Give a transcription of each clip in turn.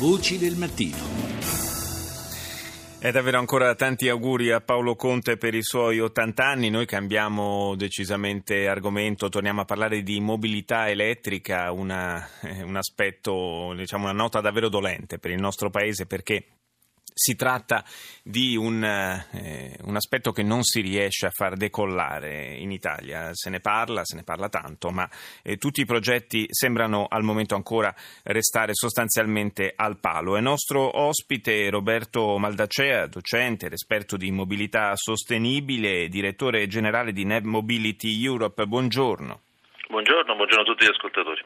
Voci del mattino. È davvero ancora tanti auguri a Paolo Conte per i suoi 80 anni. Noi cambiamo decisamente argomento, torniamo a parlare di mobilità elettrica, una, eh, un aspetto, diciamo una nota davvero dolente per il nostro paese perché si tratta di un, eh, un, aspetto che non si riesce a far decollare in Italia. Se ne parla, se ne parla tanto, ma eh, tutti i progetti sembrano al momento ancora restare sostanzialmente al palo. È nostro ospite Roberto Maldacea, docente ed esperto di mobilità sostenibile, direttore generale di Neb Mobility Europe. Buongiorno. Buongiorno, buongiorno a tutti gli ascoltatori.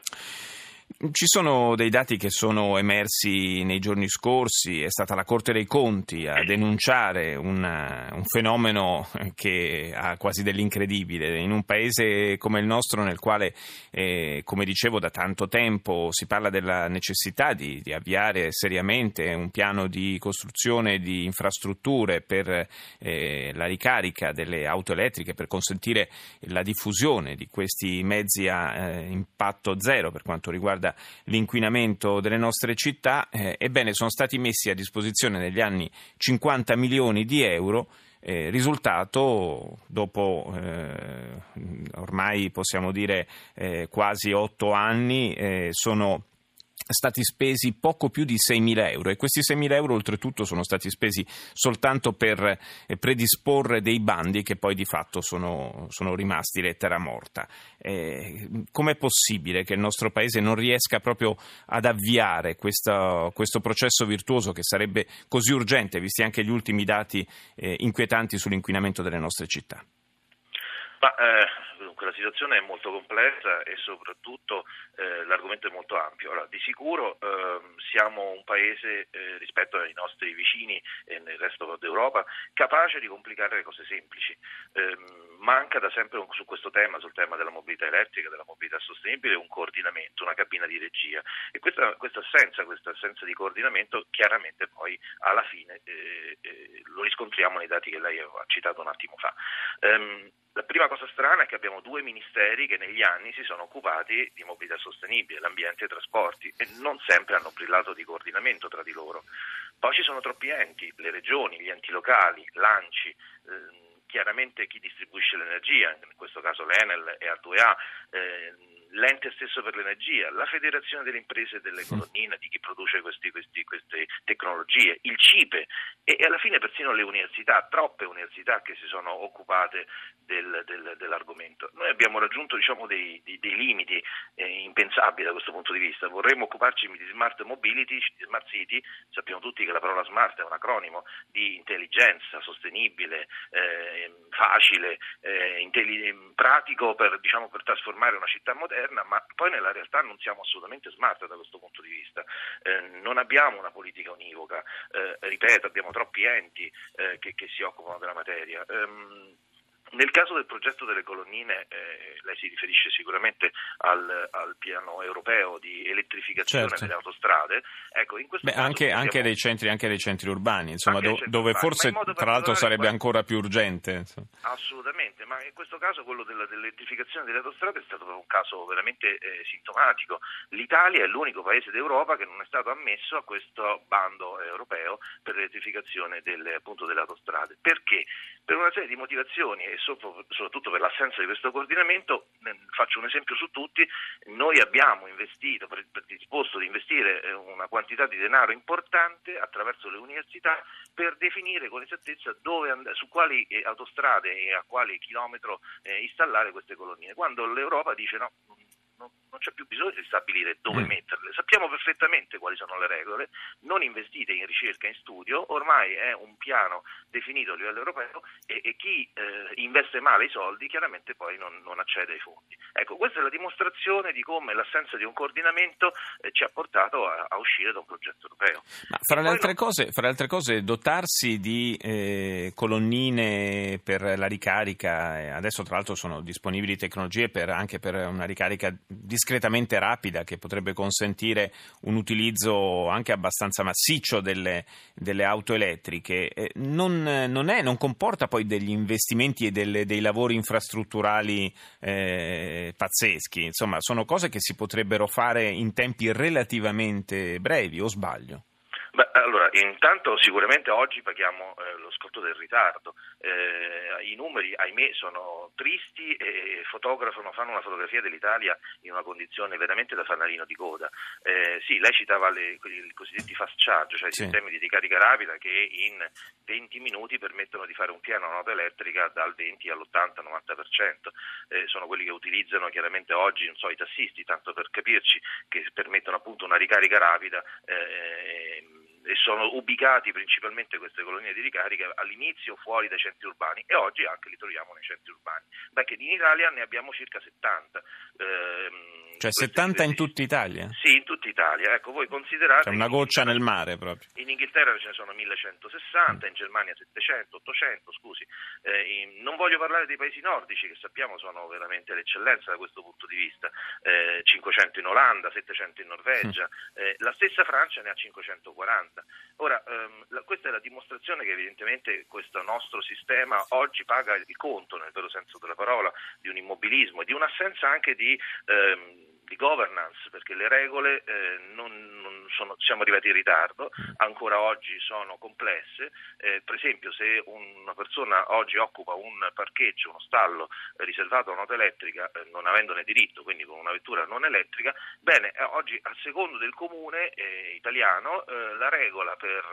Ci sono dei dati che sono emersi nei giorni scorsi, è stata la Corte dei Conti a denunciare una, un fenomeno che ha quasi dell'incredibile. In un paese come il nostro, nel quale, eh, come dicevo, da tanto tempo si parla della necessità di, di, avviare seriamente un piano di costruzione di infrastrutture per eh, la ricarica delle auto elettriche, per consentire la diffusione di questi mezzi a eh, impatto zero per quanto riguarda riguarda l'inquinamento delle nostre città, eh, ebbene sono stati messi a disposizione negli anni 50 milioni di euro eh, risultato, dopo eh, ormai possiamo dire eh, quasi otto anni, eh, sono stati spesi poco più di 6.000 euro e questi 6.000 euro oltretutto sono stati spesi soltanto per eh, predisporre dei bandi che poi di fatto sono, sono rimasti lettera morta. Eh, com'è possibile che il nostro Paese non riesca proprio ad avviare questo, questo processo virtuoso che sarebbe così urgente, visti anche gli ultimi dati eh, inquietanti sull'inquinamento delle nostre città? Ma, eh, dunque, la situazione è molto complessa e soprattutto eh, l'argomento è molto ampio. Allora, di sicuro eh, siamo un paese eh, rispetto ai nostri vicini e nel resto d'Europa capace di complicare le cose semplici. Ehm, manca da sempre un, su questo tema, sul tema della mobilità elettrica, della mobilità sostenibile, un coordinamento, una cabina di regia e questa, questa assenza, questa assenza di coordinamento chiaramente poi alla fine eh, eh, lo riscontriamo nei dati che lei ha citato un attimo fa. Ehm, la prima cosa strana è che abbiamo due ministeri che negli anni si sono occupati di mobilità sostenibile, l'ambiente e i trasporti, e non sempre hanno brillato di coordinamento tra di loro. Poi ci sono troppi enti, le regioni, gli enti locali, l'ANCI, eh, chiaramente chi distribuisce l'energia, in questo caso l'Enel e A2A, eh, l'ente stesso per l'energia, la federazione delle imprese delle colonnine, di chi produce questi, questi, queste tecnologie, il CIPE e, e, alla fine persino le università, troppe università che si sono occupate del, del, dell'argomento. Noi abbiamo raggiunto diciamo, dei, dei, dei, limiti eh, impensabili da questo punto di vista, vorremmo occuparci di smart mobility, di smart city, sappiamo tutti che la parola smart è un acronimo di intelligenza sostenibile, eh, facile, eh, intelli- pratico per, diciamo, per trasformare una città moderna moderna, ma poi nella realtà non siamo assolutamente smart da questo punto di vista. Eh, non abbiamo una politica univoca, eh, ripeto, abbiamo troppi enti eh, che, che, si occupano della materia. Um, nel caso del progetto delle colonnine, eh, lei si riferisce sicuramente al, al, piano europeo di elettrificazione certo. delle autostrade. Ecco, Beh, anche, anche, dei centri, anche, dei centri, urbani, insomma, do, dove urbani, forse tra l'altro sarebbe ancora più urgente. Insomma. Assolutamente, ma in questo caso quello della, dell'elettrificazione delle autostrade è stato un caso veramente eh, sintomatico. L'Italia è l'unico paese d'Europa che non è stato ammesso a questo bando europeo per l'elettrificazione delle, appunto, delle autostrade. Perché? Per una serie di motivazioni e soprattutto per l'assenza di questo coordinamento, faccio un esempio su tutti, noi abbiamo investito, predisposto di investire eh, una quantità di denaro importante attraverso le università per definire con esattezza dove, su quali eh, autostrade e a quale chilometro eh, installare queste colonnine, quando l'Europa dice no, non, non, c'è più bisogno di stabilire dove mm. metterle, sappiamo perfettamente quali sono le regole, non investite in ricerca e in studio, ormai è un piano definito a livello europeo e, e chi eh, investe male i soldi chiaramente poi non, non, accede ai fondi. Ecco, questa è la dimostrazione di come l'assenza di un coordinamento eh, ci ha portato a, a, uscire da un progetto europeo. Ma fra, le altre, cose, fra le altre cose, dotarsi di eh, colonnine per la ricarica, adesso tra l'altro sono disponibili tecnologie per, anche per una ricarica discretamente rapida che potrebbe consentire un utilizzo anche abbastanza massiccio delle, delle auto elettriche, eh, non, non, è, non, comporta poi degli investimenti e delle, dei lavori infrastrutturali eh, pazzeschi. Insomma, sono cose che si potrebbero fare in tempi relativamente brevi, o sbaglio? Beh, allora, intanto sicuramente oggi paghiamo eh, lo scotto del ritardo. Eh, I numeri, ahimè, sono tristi e fotografano, fanno una fotografia dell'Italia in una condizione veramente da fanalino di coda. Eh, sì, lei citava le, i cosiddetti fast charge, cioè sì. i sistemi di ricarica rapida che in 20 minuti permettono di fare un piano a nota elettrica dal 20 all'80-90%. Eh, sono quelli che utilizzano chiaramente oggi so, i tassisti, tanto per capirci, che permettono appunto una ricarica rapida. Eh, e sono ubicati principalmente queste colonie di ricarica all'inizio fuori dai centri urbani e oggi anche li troviamo nei centri urbani. Perché in Italia ne abbiamo circa 70. Ehm, cioè 70 in tutta Italia? Sì, in tutta Italia. Ecco, voi considerate... C'è una goccia nel mare proprio. In Inghilterra ce ne sono 1160, in Germania 700, 800, scusi. Eh, in, non voglio parlare dei paesi nordici che sappiamo sono veramente l'eccellenza da questo punto di vista. Eh, 500 in Olanda, 700 in Norvegia. Mm. Eh, la stessa Francia ne ha 540. Ora, ehm, la, questa è la dimostrazione che evidentemente questo nostro sistema oggi paga il conto, nel vero senso della parola, di un immobilismo e di un'assenza anche di... Ehm, di governance, perché le regole eh, non, non sono, siamo arrivati in ritardo, mm. ancora oggi sono complesse. Eh, per esempio, se una persona oggi occupa un parcheggio, uno stallo eh, riservato a un'auto elettrica, eh, non avendone diritto, quindi con una vettura non elettrica, bene, eh, oggi a secondo del comune eh, italiano la regola per,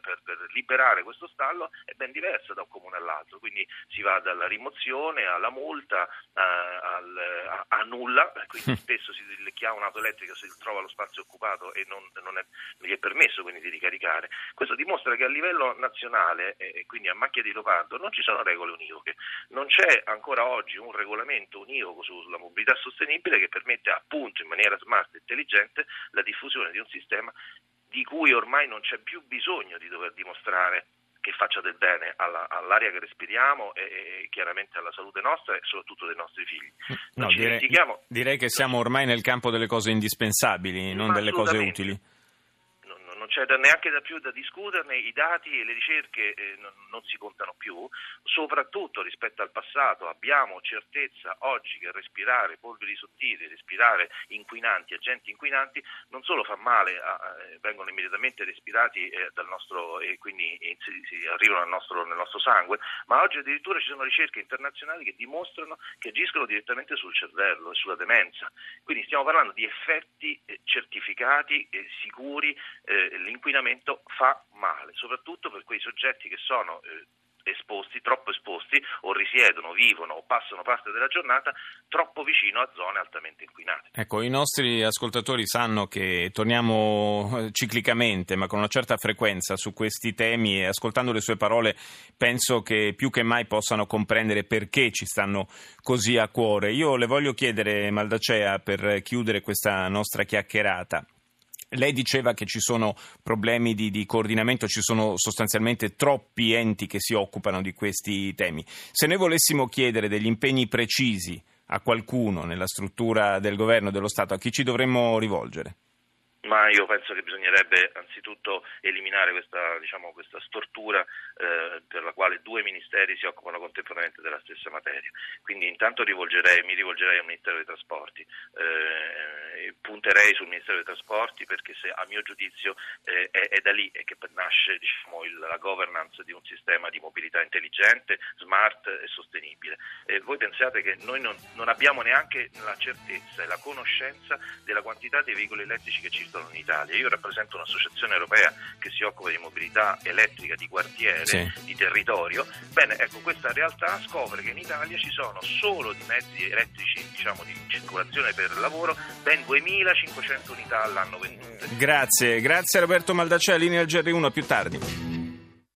per, liberare questo stallo è ben diversa da un comune all'altro, quindi si va dalla rimozione alla multa al, a, a, nulla, quindi spesso si si, chi ha un'auto elettrica si trova lo spazio occupato e non, non, è, non, gli è permesso quindi di ricaricare. Questo dimostra che a livello nazionale e quindi a macchia di leopardo non ci sono regole univoche, non c'è ancora oggi un regolamento univoco sulla mobilità sostenibile che permette appunto in maniera smart e intelligente la diffusione di un sistema di cui ormai non c'è più bisogno di dover dimostrare che faccia del bene alla, all'aria che respiriamo e, e, chiaramente alla salute nostra e soprattutto dei nostri figli. No, direi, direi, che siamo ormai nel campo delle cose indispensabili, non delle cose utili c'è neanche da più da discuterne, i dati e le ricerche eh, non, non, si contano più, soprattutto rispetto al passato abbiamo certezza oggi che respirare polveri sottili, respirare inquinanti, agenti inquinanti, non solo fa male, a, eh, vengono immediatamente respirati eh, dal nostro, e quindi si, si arrivano nostro, nel nostro sangue, ma oggi addirittura ci sono ricerche internazionali che dimostrano che agiscono direttamente sul cervello e sulla demenza. Quindi stiamo parlando di effetti eh, certificati, e sicuri, l'inquinamento fa male, soprattutto per quei soggetti che sono eh, esposti, troppo esposti, o risiedono, vivono o passano parte della giornata troppo vicino a zone altamente inquinate. Ecco, i nostri ascoltatori sanno che torniamo eh, ciclicamente, ma con una certa frequenza su questi temi e ascoltando le sue parole penso che più che mai possano comprendere perché ci stanno così a cuore. Io le voglio chiedere, Maldacea, per chiudere questa nostra chiacchierata, lei diceva che ci sono problemi di, di, coordinamento, ci sono sostanzialmente troppi enti che si occupano di questi temi. Se noi volessimo chiedere degli impegni precisi a qualcuno nella struttura del governo e dello Stato, a chi ci dovremmo rivolgere? Ma io penso che bisognerebbe anzitutto eliminare questa, diciamo, questa stortura eh, per la quale due ministeri si occupano contemporaneamente della stessa materia. Quindi intanto rivolgerei, mi rivolgerei al Ministero dei Trasporti, eh, punterei sul Ministero dei Trasporti perché se a mio giudizio eh, è, è, da lì che nasce diciamo, il, la governance di un sistema di mobilità intelligente, smart e sostenibile. voi pensate che noi non, non abbiamo neanche la certezza e la conoscenza della quantità di veicoli elettrici che ci esistono in Italia. Io rappresento un'associazione europea che si occupa di mobilità elettrica di quartiere, sì. di territorio. Bene, ecco, questa realtà scopre che in Italia ci sono solo di mezzi elettrici diciamo, di circolazione per lavoro ben 2500 unità all'anno vendute. Grazie, grazie Roberto Maldacea, linea al GR1 più tardi.